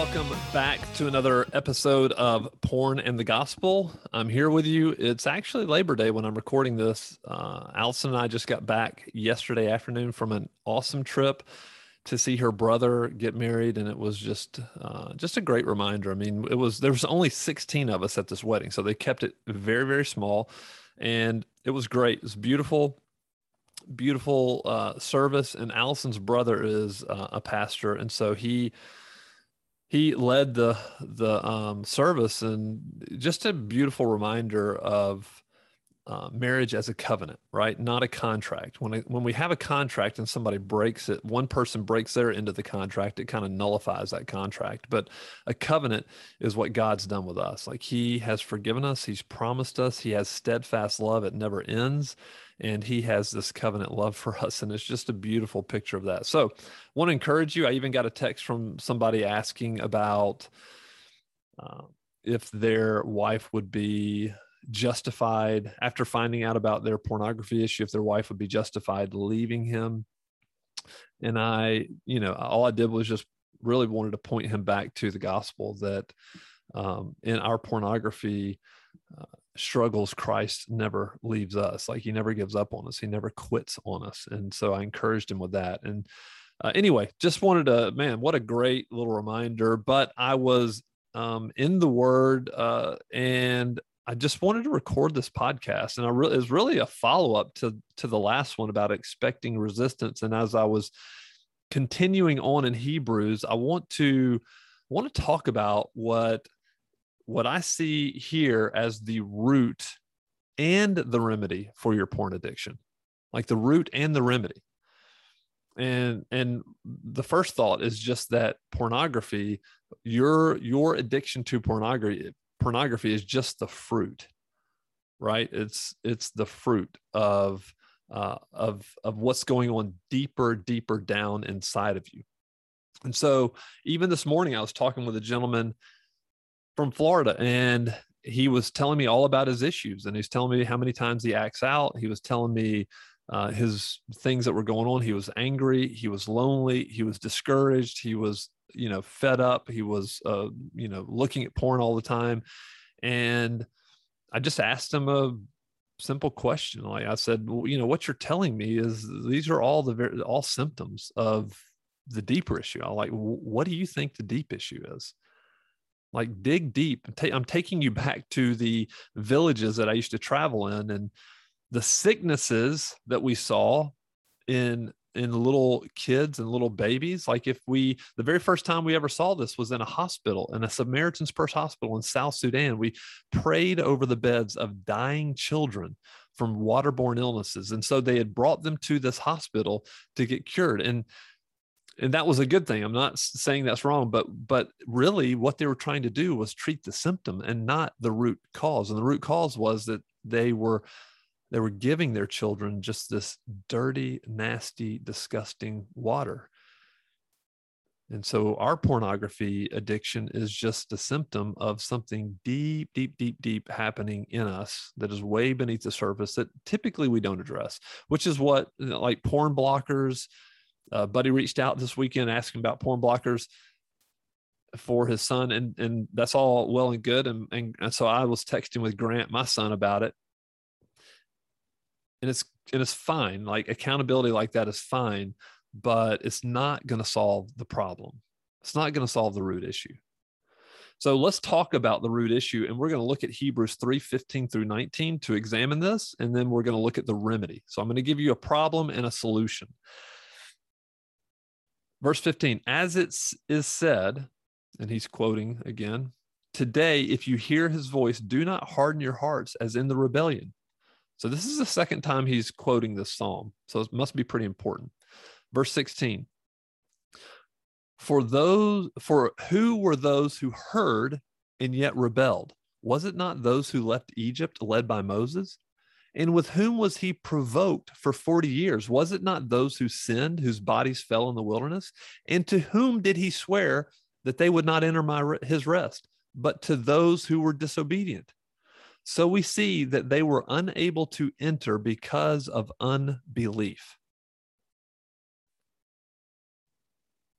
welcome back to another episode of Porn and the Gospel. I'm here with you. It's actually Labor Day when I'm recording this. Uh, Allison and I just got back yesterday afternoon from an awesome trip to see her brother get married, and it was just uh, just a great reminder. I mean, it was there was only 16 of us at this wedding, so they kept it very very small, and it was great. It was beautiful beautiful uh, service and allison's brother is uh, a pastor and so he he led the the um, service and just a beautiful reminder of uh, marriage as a covenant, right? Not a contract. When when we have a contract and somebody breaks it, one person breaks their end of the contract, it kind of nullifies that contract. But a covenant is what God's done with us. Like He has forgiven us, He's promised us, He has steadfast love; it never ends, and he has this covenant love for us and it's just a beautiful picture of that. So want to encourage you i even got a text from somebody asking about uh, if their wife would be justified after finding out about their pornography issue if their wife would be justified leaving him. And i you know all i did was just really wanted to point him back to the gospel that um, in our pornography uh, struggles, Christ never leaves us. Like he never gives up on us. He never quits on us. And so I encouraged him with that. And uh, anyway, just wanted to, man, what a great little reminder. But I was um, in the Word, uh, and I just wanted to record this podcast. And I really, it was really a follow up to to the last one about expecting resistance. And as I was continuing on in Hebrews, I want to want to talk about what what I see here as the root and the remedy for your porn addiction, like the root and the remedy. And and the first thought is just that pornography, your your addiction to pornography pornography is just the fruit, right? It's it's the fruit of uh, of of what's going on deeper, deeper down inside of you. And so, even this morning, I was talking with a gentleman from Florida, and he was telling me all about his issues, and he's telling me how many times he acts out. He was telling me uh, his things that were going on. He was angry. He was lonely. He was discouraged. He was, you know, fed up. He was, uh, you know, looking at porn all the time. And I just asked him a simple question. Like I said, well, you know, what you're telling me is these are all the very, all symptoms of the deeper issue. I like, what do you think the deep issue is? Like dig deep i'm taking you back to the villages that i used to travel in and the sicknesses that we saw in in little kids and little babies like if we the very first time we ever saw this was in a hospital in a samaritan's purse hospital in south sudan. We prayed over the beds of dying children from waterborne illnesses and so they had brought them to this hospital to get cured. And and that was a good thing i'm not saying that's wrong but but really what they were trying to do was treat the symptom and not the root cause and the root cause was that they were they were giving their children just this dirty nasty disgusting water. And so our pornography addiction is just a symptom of something deep, deep, deep, deep happening in us that is way beneath the surface that typically we don't address, which is what like porn blockers, uh, Buddy reached out this weekend asking about porn blockers for his son, and and that's all well and good. And, and and so I was texting with Grant, my son, about it, and it's and it's fine. Like accountability like that is fine, but it's not going to solve the problem. It's not going to solve the root issue. So let's talk about the root issue, and we're going to look at Hebrews 3 15 through 19 to examine this, and then we're going to look at the remedy. So I'm going to give you a problem and a solution. Verse 15, as it is said, and he's quoting again, today, if you hear his voice, do not harden your hearts as in the rebellion. So this is the second time he's quoting this psalm. So it must be pretty important. Verse 16, for those, for who were those who heard and yet rebelled? Was it not those who left Egypt led by Moses? And with whom was he provoked for 40 years? Was it not those who sinned, whose bodies fell in the wilderness? And to whom did he swear that they would not enter my, his rest, but to those who were disobedient? So we see that they were unable to enter because of unbelief.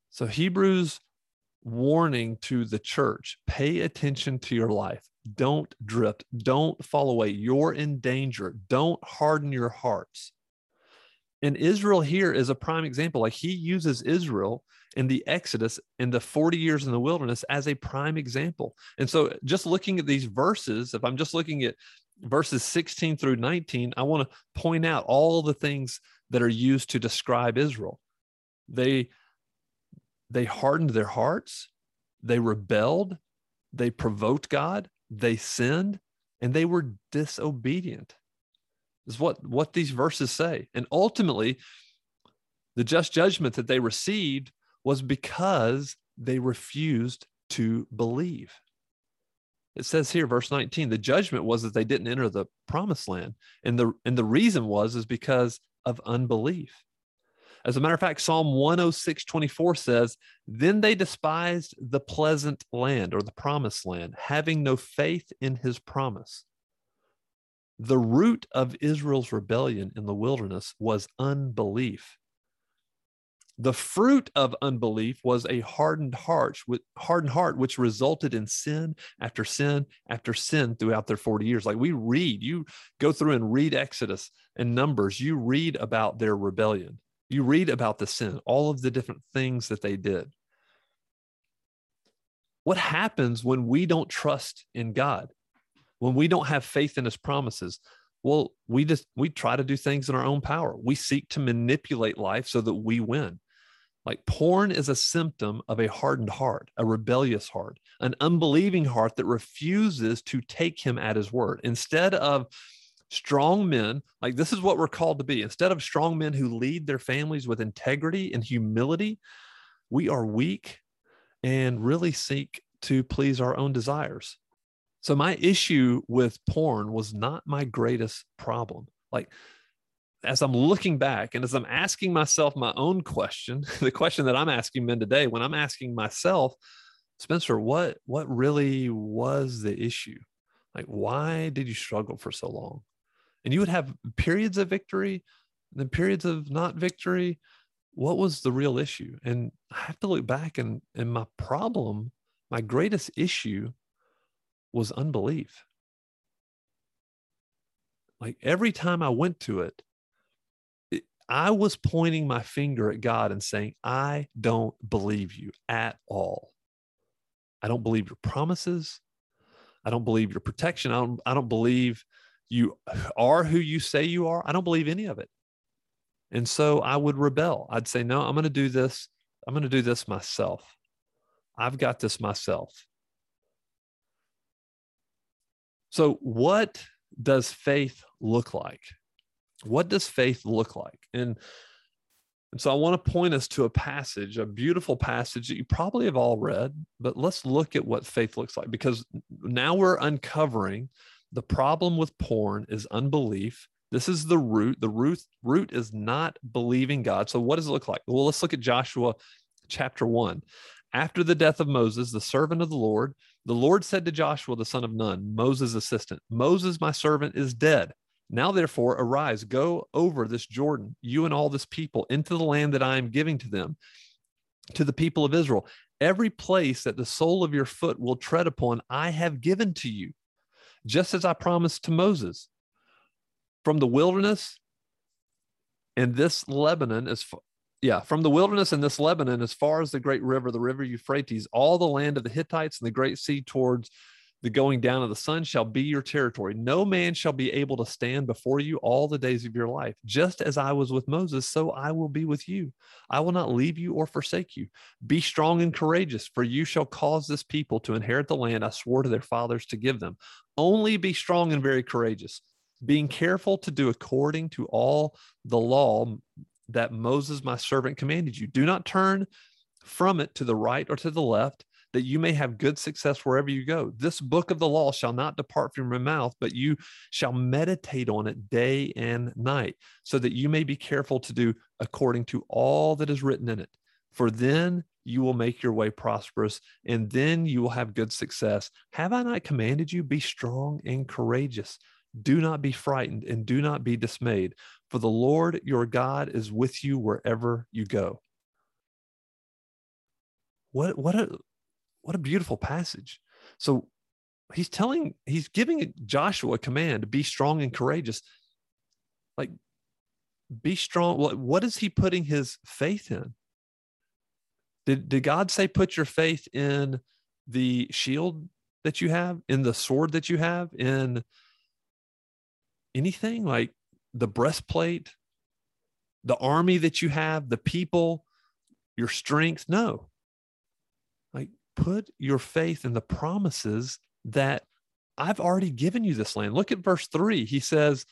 So Hebrews warning to the church pay attention to your life. Don't drift. Don't fall away. You're in danger. Don't harden your hearts. And Israel here is a prime example. Like he uses Israel in the Exodus in the 40 years in the wilderness as a prime example. And so, just looking at these verses, if I'm just looking at verses 16 through 19, I want to point out all the things that are used to describe Israel. They they hardened their hearts, they rebelled, they provoked God, they sinned, and they were disobedient. Is what what these verses say. And ultimately, the just judgment that they received was because they refused to believe. It says here, verse 19, the judgment was that they didn't enter the promised land. And the, and the reason was is because of unbelief. As a matter of fact, Psalm 106, 24 says, Then they despised the pleasant land or the promised land, having no faith in his promise. The root of Israel's rebellion in the wilderness was unbelief. The fruit of unbelief was a hardened heart, hardened heart, which resulted in sin after sin after sin throughout their 40 years. Like we read, you go through and read Exodus and Numbers, you read about their rebellion. You read about the sin, all of the different things that they did. What happens when we don't trust in God? When we don't have faith in his promises? Well, we just we try to do things in our own power. We seek to manipulate life so that we win. Like porn is a symptom of a hardened heart, a rebellious heart, an unbelieving heart that refuses to take him at his word. Instead of strong men, like this is what we're called to be. Instead of strong men who lead their families with integrity and humility, we are weak and really seek to please our own desires. So my issue with porn was not my greatest problem. Like as I'm looking back and as I'm asking myself my own question, the question that I'm asking men today, when I'm asking myself, Spencer, what what really was the issue? Like, why did you struggle for so long? And you would have periods of victory, then periods of not victory. What was the real issue? And I have to look back and and my problem, my greatest issue was unbelief. Like every time I went to it, I was pointing my finger at God and saying, I don't believe you at all. I don't believe your promises. I don't believe your protection. I don't, I don't believe you are who you say you are. I don't believe any of it. And so I would rebel. I'd say, no, I'm going to do this. I'm going to do this myself. I've got this myself. So, what does faith look like? what does faith look like? And, and so I want to point us to a passage, a beautiful passage that you probably have all read, but let's look at what faith looks like because now we're uncovering the problem with porn is unbelief. This is the root. The root root is not believing God. So what does it look like? Well, let's look at Joshua chapter 1. After the death of Moses, the servant of the Lord, the Lord said to Joshua, the son of Nun, Moses' assistant, Moses, my servant, is dead. Now, therefore, arise, go over this Jordan, you and all this people, into the land that I am giving to them, to the people of Israel. Every place that the sole of your foot will tread upon, I have given to you, just as I promised to Moses. From the wilderness and this Lebanon, as yeah, from the wilderness and this Lebanon, as far as the great river, the river Euphrates, all the land of the Hittites and the great sea towards the going down of the sun shall be your territory. No man shall be able to stand before you all the days of your life. Just as I was with Moses, so I will be with you. I will not leave you or forsake you. Be strong and courageous, for you shall cause this people to inherit the land I swore to their fathers to give them. Only be strong and very courageous, being careful to do according to all the law that Moses, my servant, commanded you. Do not turn from it to the right or to the left that you may have good success wherever you go. This book of the law shall not depart from your mouth, but you shall meditate on it day and night, so that you may be careful to do according to all that is written in it. For then you will make your way prosperous, and then you will have good success. Have I not commanded you? Be strong and courageous. Do not be frightened and do not be dismayed, for the Lord your God is with you wherever you go. What what what a beautiful passage. So he's telling, he's giving Joshua a command to be strong and courageous. Like, be strong. What, what is he putting his faith in? Did, did God say, put your faith in the shield that you have, in the sword that you have, in anything like the breastplate, the army that you have, the people, your strength? No. Put your faith in the promises that I've already given you this land. Look at verse three. He says,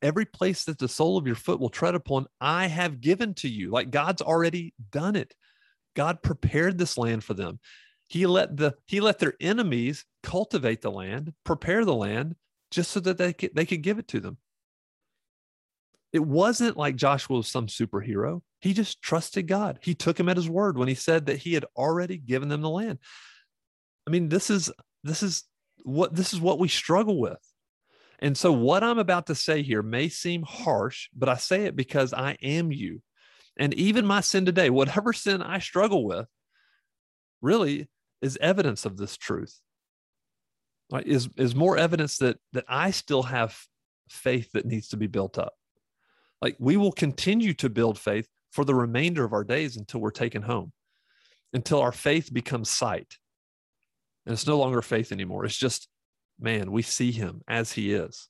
Every place that the sole of your foot will tread upon, I have given to you. Like God's already done it. God prepared this land for them. He let the he let their enemies cultivate the land, prepare the land, just so that they could, they could give it to them. It wasn't like Joshua was some superhero. He just trusted God. He took him at his word when he said that he had already given them the land. I mean, this is this is what this is what we struggle with. And so what I'm about to say here may seem harsh, but I say it because I am you. And even my sin today, whatever sin I struggle with, really is evidence of this truth. Right? Is is more evidence that that I still have faith that needs to be built up. Like we will continue to build faith for the remainder of our days until we're taken home, until our faith becomes sight. And it's no longer faith anymore. It's just, man, we see him as he is.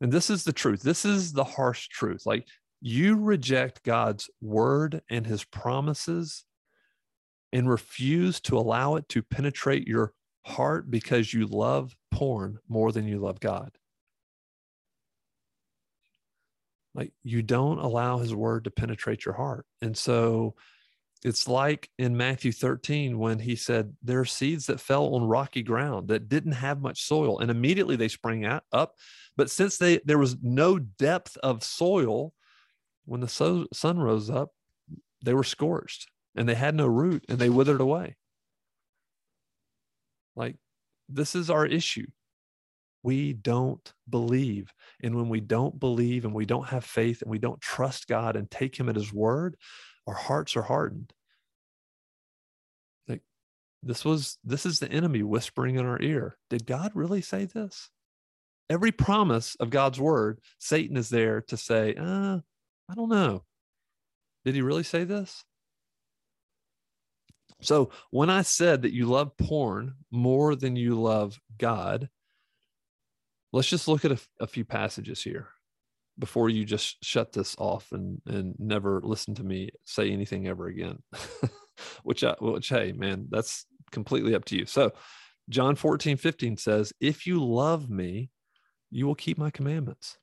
And this is the truth. This is the harsh truth. Like you reject God's word and his promises and refuse to allow it to penetrate your heart because you love porn more than you love God. Like you don't allow his word to penetrate your heart. And so it's like in Matthew 13 when he said, There are seeds that fell on rocky ground that didn't have much soil, and immediately they sprang out, up. But since they there was no depth of soil, when the so, sun rose up, they were scorched and they had no root and they withered away. Like, this is our issue. We don't believe. And when we don't believe and we don't have faith and we don't trust God and take Him at His word, our hearts are hardened. Like this was this is the enemy whispering in our ear. Did God really say this? Every promise of God's word, Satan is there to say, uh, I don't know. Did he really say this? So when I said that you love porn more than you love God, let's just look at a, a few passages here before you just shut this off and and never listen to me say anything ever again. Which I, which hey man that's completely up to you. So john 14 15 says if you love me you will keep my commandments.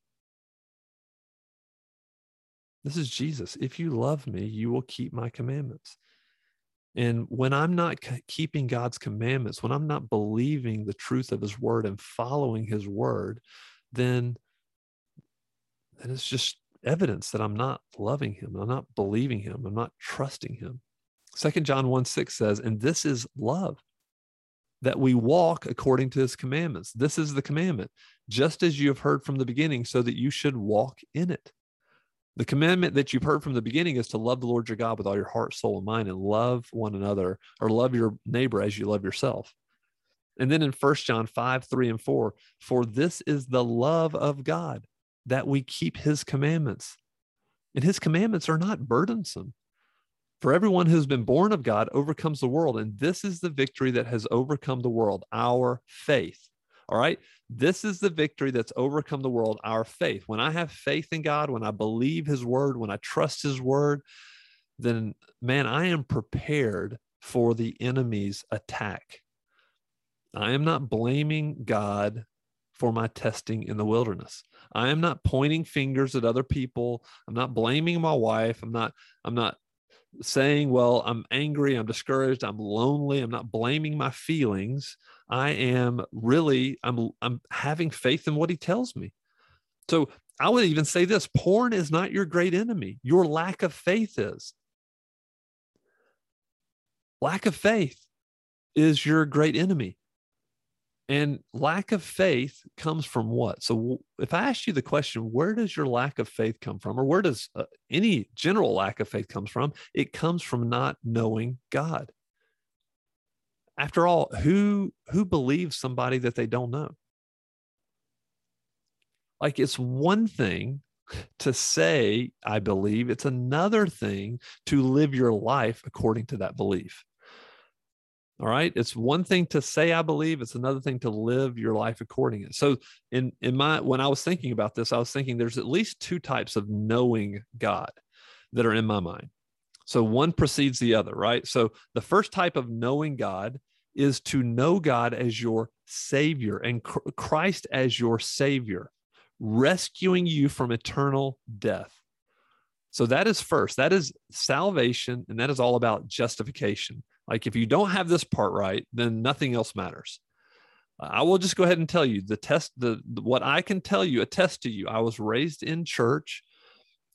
This is jesus. If you love me you will keep my commandments and when i'm not keeping god's commandments when i'm not believing the truth of his word and following his word then and it's just evidence that I'm not loving him. I'm not believing him. I'm not trusting him. Second John 1 6 says, and this is love, that we walk according to his commandments. This is the commandment, just as you have heard from the beginning, so that you should walk in it. The commandment that you've heard from the beginning is to love the Lord your God with all your heart, soul, and mind, and love one another or love your neighbor as you love yourself. And then in First John 5, 3, and 4, for this is the love of God that we keep his commandments. And his commandments are not burdensome. For everyone who's been born of God overcomes the world. And this is the victory that has overcome the world, our faith. All right. This is the victory that's overcome the world, our faith. When I have faith in God, when I believe his word, when I trust his word, then man, I am prepared for the enemy's attack. I am not blaming God for my testing in the wilderness. I am not pointing fingers at other people. I'm not blaming my wife. I'm not I'm not saying, well, I'm angry, I'm discouraged, I'm lonely. I'm not blaming my feelings. I am really I'm I'm having faith in what he tells me. So I would even say this porn is not your great enemy. Your lack of faith is. Lack of faith is your great enemy. And lack of faith comes from what? So, if I ask you the question, where does your lack of faith come from, or where does uh, any general lack of faith comes from? It comes from not knowing God. after all, who who believes somebody that they don't know? Like it's one thing to say, I believe, it's another thing to live your life according to that belief. All right. It's one thing to say I believe, it's another thing to live your life according. So in in my when I was thinking about this, I was thinking there's at least two types of knowing God that are in my mind. So one precedes the other, right? So the first type of knowing God is to know God as your savior and Christ as your savior, rescuing you from eternal death. So that is first. That is salvation and that is all about justification. Like if you don't have this part right, then nothing else matters. Uh, I will just go ahead and tell you the test, the, the what I can tell you, attest to you. I was raised in church.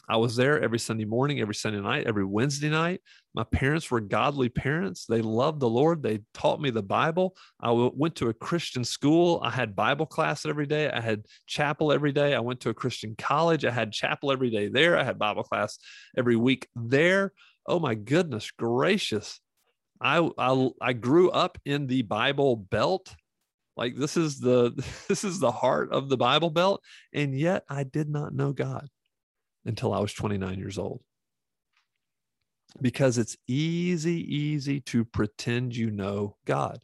I was there every Sunday morning, every Sunday night, every Wednesday night. My parents were godly parents. They loved the Lord. They taught me the Bible. I went to a Christian school. I had Bible class every day. I had chapel every day. I went to a Christian college. I had chapel every day there. I had Bible class every week there. Oh my goodness gracious. I, I I grew up in the Bible Belt. Like this is the this is the heart of the Bible Belt, and yet I did not know God until I was 29 years old. Because it's easy, easy to pretend you know God.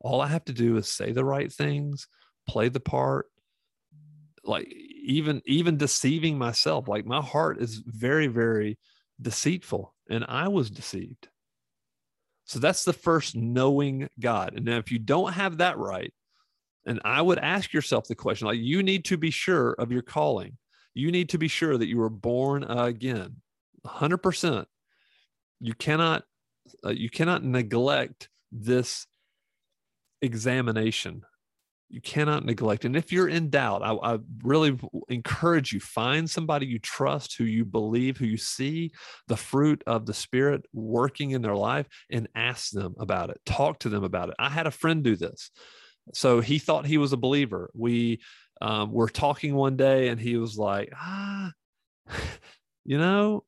All I have to do is say the right things, play the part, like even even deceiving myself. Like my heart is very, very deceitful, and I was deceived. So that's the first knowing God. And now, if you don't have that right, and I would ask yourself the question like, you need to be sure of your calling. You need to be sure that you were born again, 100%. You cannot, uh, you cannot neglect this examination you cannot neglect. And if you're in doubt, I, I, really encourage you find somebody you trust, who you believe, who you see the fruit of the Spirit working in their life, and ask them about it. Talk to them about it. I had a friend do this. So he thought he was a believer. We um, were talking one day, and he was like, "Ah, you know,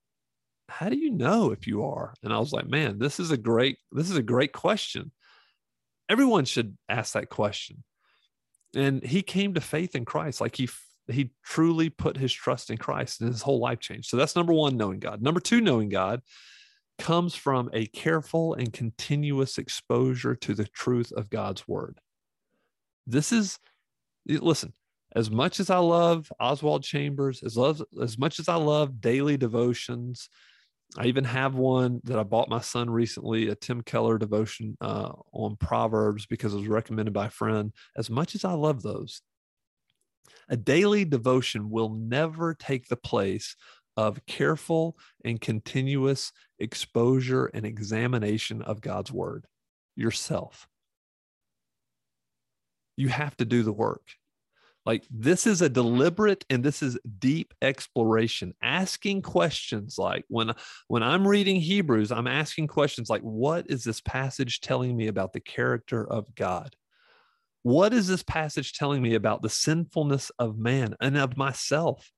how do you know if you are?" And I was like, "Man, this is a great this is a great question." Everyone should ask that question and he came to faith in Christ. Like he he truly put his trust in Christ and his whole life changed. So that's number one, knowing God. Number two, knowing God comes from a careful and continuous exposure to the truth of God's word. This is, listen, as much as I love Oswald Chambers, as, love, as much as I love daily devotions, I even have one that I bought my son recently, a Tim Keller devotion uh, on Proverbs because it was recommended by a friend. As much as I love those, a daily devotion will never take the place of careful and continuous exposure and examination of God's word yourself. You have to do the work. Like this is a deliberate and this is deep exploration, asking questions like when when I'm reading Hebrews, I'm asking questions like what is this passage telling me about the character of God? What is this passage telling me about the sinfulness of man and of myself?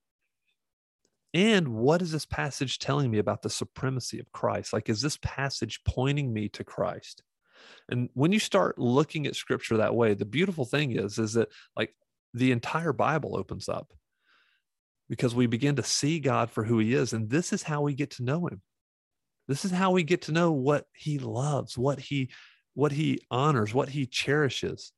And what is this passage telling me about the supremacy of Christ? Like, is this passage pointing me to Christ? And when you start looking at scripture that way, the beautiful thing is, is that like the entire Bible opens up because we begin to see God for who he is. And this is how we get to know him. This is how we get to know what he loves, what he what he honors, what he cherishes,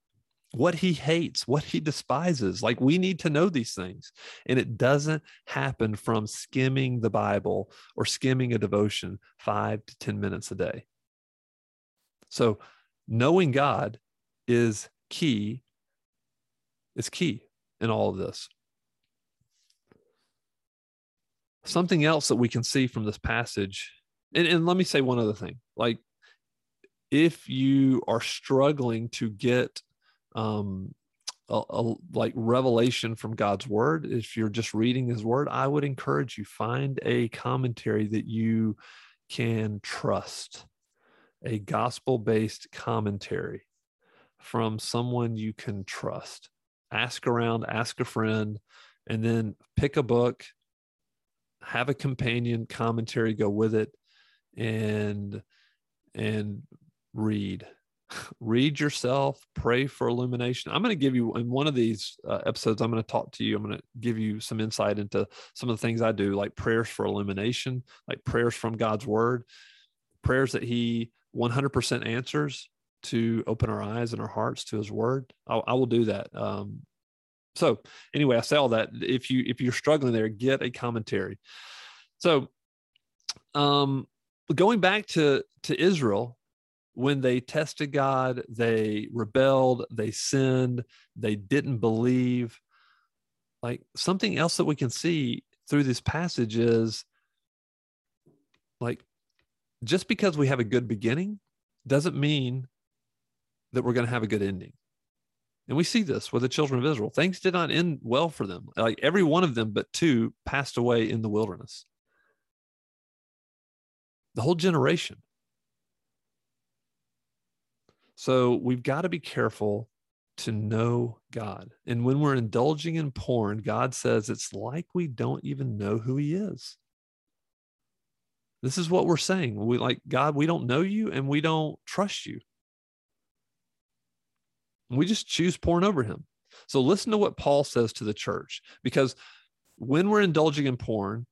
what he hates, what he despises. Like we need to know these things. And it doesn't happen from skimming the Bible or skimming a devotion 5 to 10 minutes a day. So knowing God is key is key in all of this. Something else that we can see from this passage, and, and let me say one other thing like, if you are struggling to get um, a, a, like revelation from God's word, if you're just reading his word, I would encourage you find a commentary that you can trust, a gospel based commentary from someone you can trust ask around, ask a friend, and then pick a book, have a companion commentary go with it, and and read. read yourself, pray for illumination. I'm going to give you in one of these uh, episodes, I'm going to talk to you. I'm going to give you some insight into some of the things I do, like prayers for illumination, like prayers from God's word, prayers that He 100% answers to open our eyes and our hearts to His word. I, I will do that. Um, so anyway, I say all that. If you if you're struggling there, get a commentary. So, um, going back to to Israel, when they tested God, they rebelled, they sinned, they didn't believe. Like something else that we can see through this passage is like just because we have a good beginning doesn't mean that we're going to have a good ending. And we see this with the children of Israel. Things did not end well for them. Like every one of them but two passed away in the wilderness. The whole generation. So we've got to be careful to know God. And when we're indulging in porn, God says it's like we don't even know who He is. This is what we're saying. We like, God, we don't know you and we don't trust you. We just choose porn over him. So listen to what Paul says to the church because when we're indulging in porn,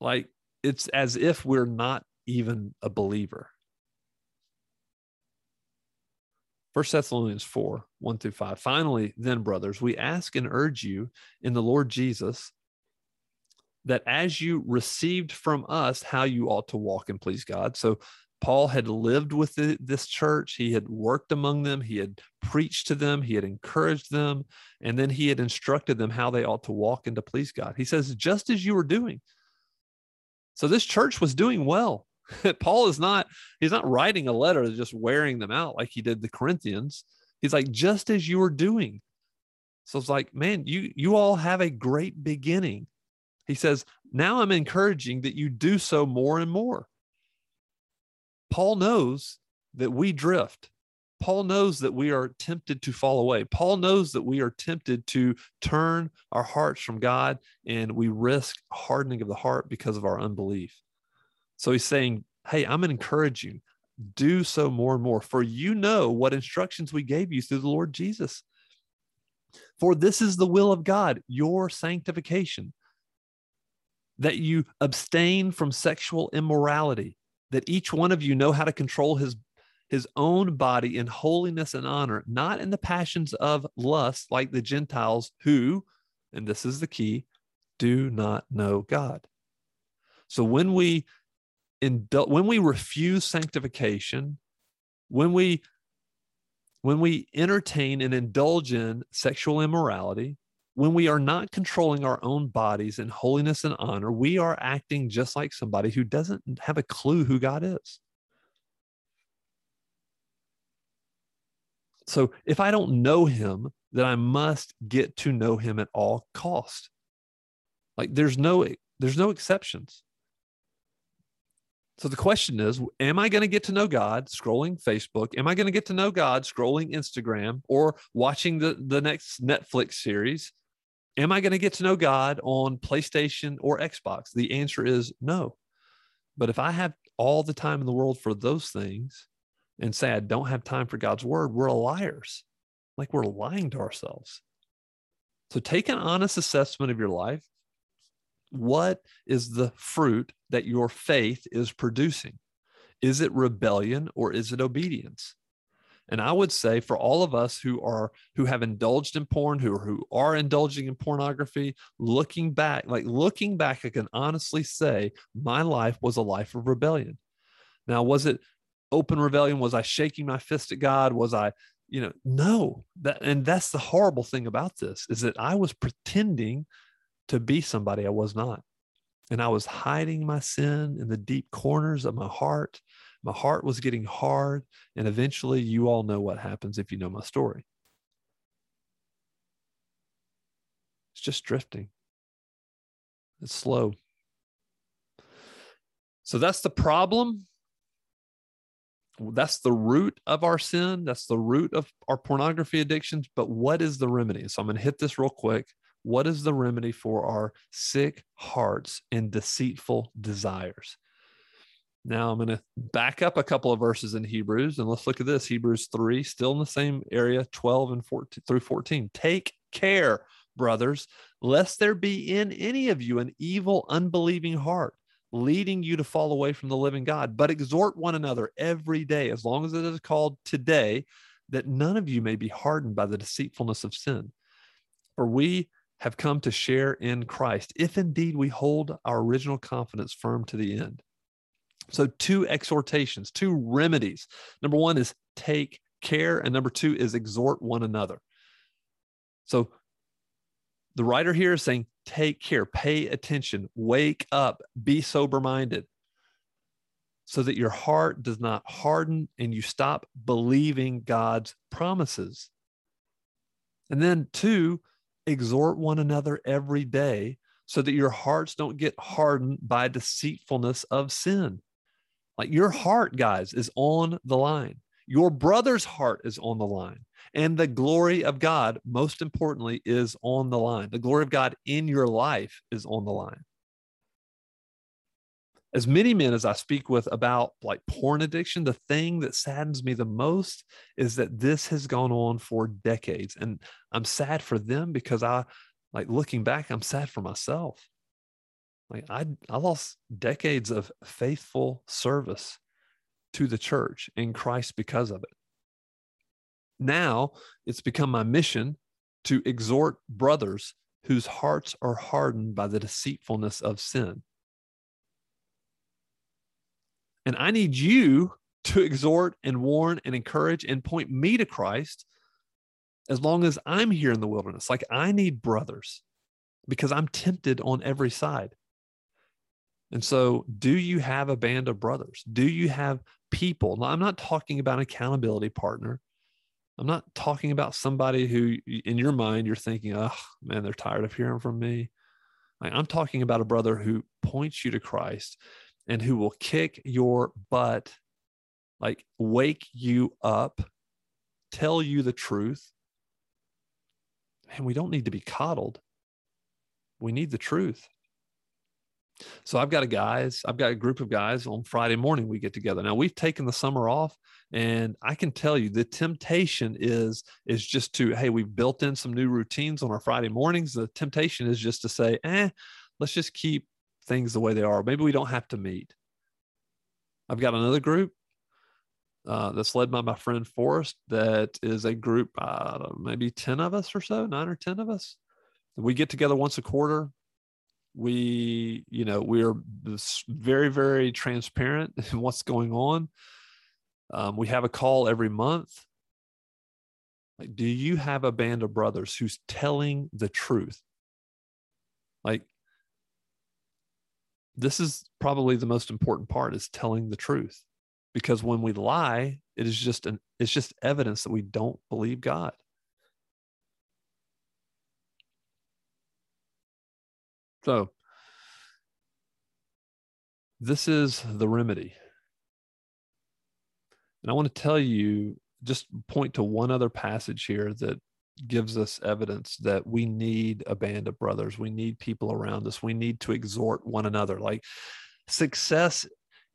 like it's as if we're not even a believer. First Thessalonians 4, 1 through 5. Finally, then, brothers, we ask and urge you in the Lord Jesus that as you received from us how you ought to walk and please God. So Paul had lived with the, this church. He had worked among them. He had preached to them. He had encouraged them. And then he had instructed them how they ought to walk and to please God. He says, just as you were doing. So this church was doing well. Paul is not, he's not writing a letter just wearing them out like he did the Corinthians. He's like, just as you were doing. So it's like, man, you you all have a great beginning. He says, now I'm encouraging that you do so more and more. Paul knows that we drift. Paul knows that we are tempted to fall away. Paul knows that we are tempted to turn our hearts from God and we risk hardening of the heart because of our unbelief. So he's saying, Hey, I'm going to encourage you, do so more and more, for you know what instructions we gave you through the Lord Jesus. For this is the will of God, your sanctification, that you abstain from sexual immorality that each one of you know how to control his his own body in holiness and honor, not in the passions of lust like the Gentiles who, and this is the key, do not know God. So when we indul- when we refuse sanctification, when we when we entertain and indulge in sexual immorality, when we are not controlling our own bodies in holiness and honor, we are acting just like somebody who doesn't have a clue who God is. So if I don't know him, then I must get to know him at all cost. Like there's no there's no exceptions. So the question is, am I going to get to know God scrolling Facebook? Am I going to get to know God scrolling Instagram or watching the, the next Netflix series? Am I going to get to know God on PlayStation or Xbox? The answer is no. But if I have all the time in the world for those things and say I don't have time for God's word, we're liars. Like we're lying to ourselves. So take an honest assessment of your life. What is the fruit that your faith is producing? Is it rebellion or is it obedience? And I would say for all of us who are who have indulged in porn, who who are indulging in pornography, looking back, like looking back, I can honestly say my life was a life of rebellion. Now, was it open rebellion? Was I shaking my fist at God? Was I, you know, no. That and that's the horrible thing about this is that I was pretending to be somebody I was not. And I was hiding my sin in the deep corners of my heart my heart was getting hard. And eventually, you all know what happens if you know my story. It's just drifting, it's slow. So that's the problem. That's the root of our sin. That's the root of our pornography addictions. But what is the remedy? So I'm going to hit this real quick. What is the remedy for our sick hearts and deceitful desires? Now I'm going to back up a couple of verses in Hebrews and let's look at this. Hebrews 3, still in the same area, 12 and 14 through 14. Take care, brothers, lest there be in any of you an evil, unbelieving heart, leading you to fall away from the living God. But exhort one another every day, as long as it is called today, that none of you may be hardened by the deceitfulness of sin. For we have come to share in Christ, if indeed we hold our original confidence firm to the end. So, two exhortations, two remedies. Number one is take care, and number two is exhort one another. So, the writer here is saying, take care, pay attention, wake up, be sober minded, so that your heart does not harden and you stop believing God's promises. And then, two, exhort one another every day so that your hearts don't get hardened by deceitfulness of sin. Like your heart, guys, is on the line. Your brother's heart is on the line. And the glory of God, most importantly, is on the line. The glory of God in your life is on the line. As many men as I speak with about like porn addiction, the thing that saddens me the most is that this has gone on for decades. And I'm sad for them because I, like looking back, I'm sad for myself. Like I, I lost decades of faithful service to the church in Christ because of it. Now it's become my mission to exhort brothers whose hearts are hardened by the deceitfulness of sin. And I need you to exhort and warn and encourage and point me to Christ as long as I'm here in the wilderness. Like I need brothers because I'm tempted on every side. And so, do you have a band of brothers? Do you have people? Now, I'm not talking about an accountability partner. I'm not talking about somebody who, in your mind, you're thinking, oh, man, they're tired of hearing from me. I'm talking about a brother who points you to Christ and who will kick your butt, like wake you up, tell you the truth. And we don't need to be coddled. We need the truth. So I've got a guys, I've got a group of guys on Friday morning we get together. Now we've taken the summer off and I can tell you the temptation is is just to hey, we've built in some new routines on our Friday mornings. The temptation is just to say, "Eh, let's just keep things the way they are. Maybe we don't have to meet." I've got another group uh, that's led by my friend Forrest. That is a group, uh, maybe ten of us or so, nine or ten of us. We get together once a quarter we you know we're very very transparent in what's going on. Um, we have a call every month. Like do you have a band of brothers who's telling the truth? Like this is probably the most important part is telling the truth because when we lie it is just an it's just evidence that we don't believe god So, this is the remedy. And I want to tell you, just point to one other passage here that gives us evidence that we need a band of brothers. We need people around us. We need to exhort one another. Like success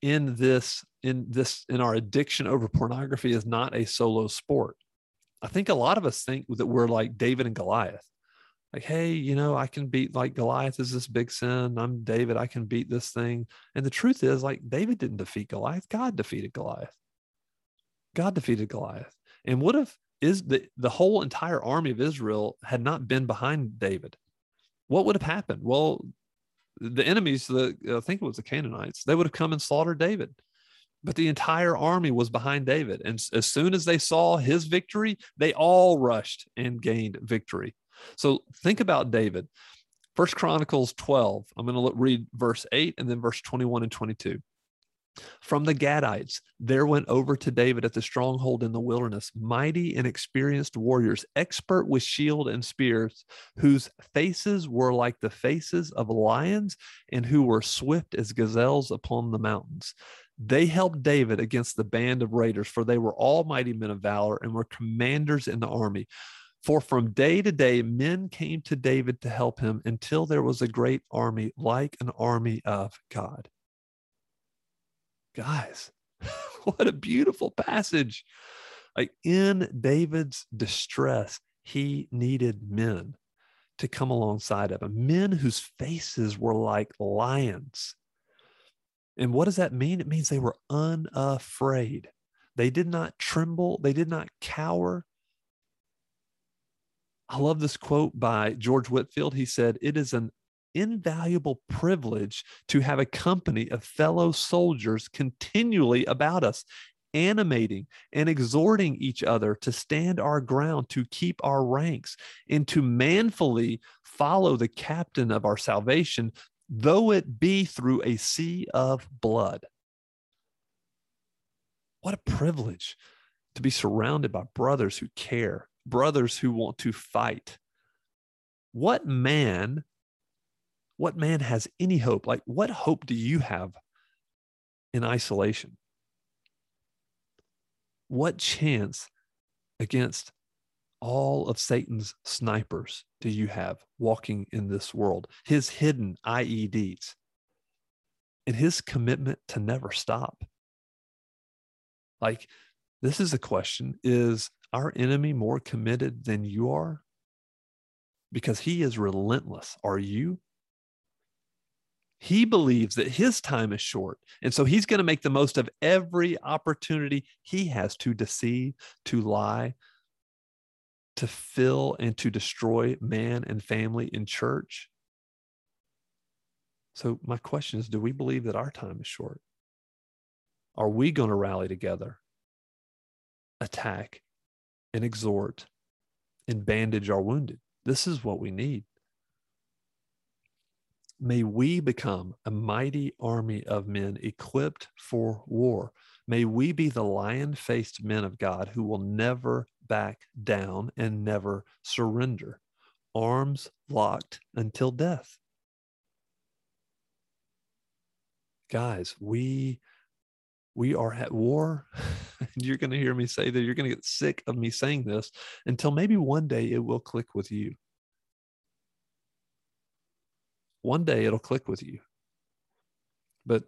in this, in this, in our addiction over pornography is not a solo sport. I think a lot of us think that we're like David and Goliath like, hey, you know, I can beat like Goliath is this big sin. I'm David. I can beat this thing. And the truth is, like, David didn't defeat Goliath. God defeated Goliath. God defeated Goliath. And what if is the, the whole entire army of Israel had not been behind David? What would have happened? Well, the enemies, the I think it was the Canaanites, they would have come and slaughtered David. But the entire army was behind David. And as soon as they saw his victory, they all rushed and gained victory. So think about David. First Chronicles 12. I'm going to read verse 8 and then verse 21 and 22. From the Gadites, there went over to David at the stronghold in the wilderness, mighty and experienced warriors, expert with shield and spears, whose faces were like the faces of lions and who were swift as gazelles upon the mountains. They helped David against the band of raiders, for they were all mighty men of valor and were commanders in the army. For from day to day, men came to David to help him until there was a great army, like an army of God. Guys, what a beautiful passage. Like in David's distress, he needed men to come alongside of him, men whose faces were like lions. And what does that mean? It means they were unafraid. They did not tremble, they did not cower. I love this quote by George Whitefield. He said, It is an invaluable privilege to have a company of fellow soldiers continually about us, animating and exhorting each other to stand our ground, to keep our ranks, and to manfully follow the captain of our salvation, though it be through a sea of blood. What a privilege to be surrounded by brothers who care, brothers who want to fight. What man what man has any hope? Like, what hope do you have in isolation? What chance against all of Satan's snipers do you have walking in this world? His hidden IEDs and his commitment to never stop. Like, this is a question Is our enemy more committed than you are? Because he is relentless. Are you? He believes that his time is short. And so he's going to make the most of every opportunity he has to deceive, to lie, to fill and to destroy man and family in church. So, my question is do we believe that our time is short? Are we going to rally together, attack, and exhort, and bandage our wounded? This is what we need. May we become a mighty army of men equipped for war. May we be the lion faced men of God who will never back down and never surrender, arms locked until death. Guys, we we are at war. you're going to hear me say that you're going to get sick of me saying this until maybe one day it will click with you one day it'll click with you. But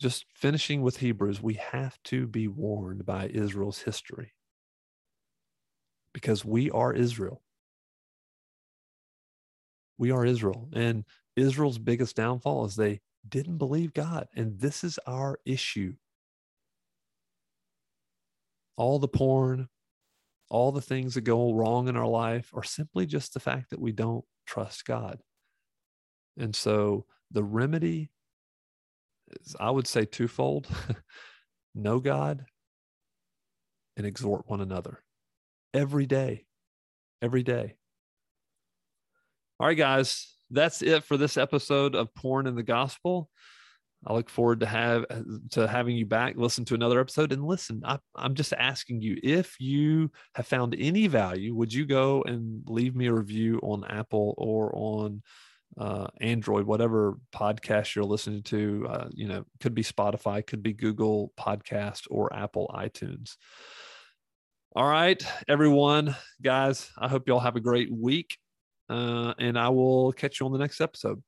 just finishing with Hebrews, we have to be warned by Israel's history because we are Israel. We are Israel. And Israel's biggest downfall is they didn't believe God. And this is our issue. All the porn, all the things that go wrong in our life are simply just the fact that we don't trust God. And so the remedy is, I would say, twofold know God and exhort one another every day. Every day. All right, guys, that's it for this episode of Porn and the Gospel. I look forward to have to having you back. Listen to another episode and listen. I, I'm just asking you if you have found any value, would you go and leave me a review on Apple or on uh, Android, whatever podcast you're listening to, uh, you know, could be Spotify, could be Google Podcast or Apple iTunes. All right, everyone, guys, I hope y'all have a great week. Uh, and I will catch you on the next episode.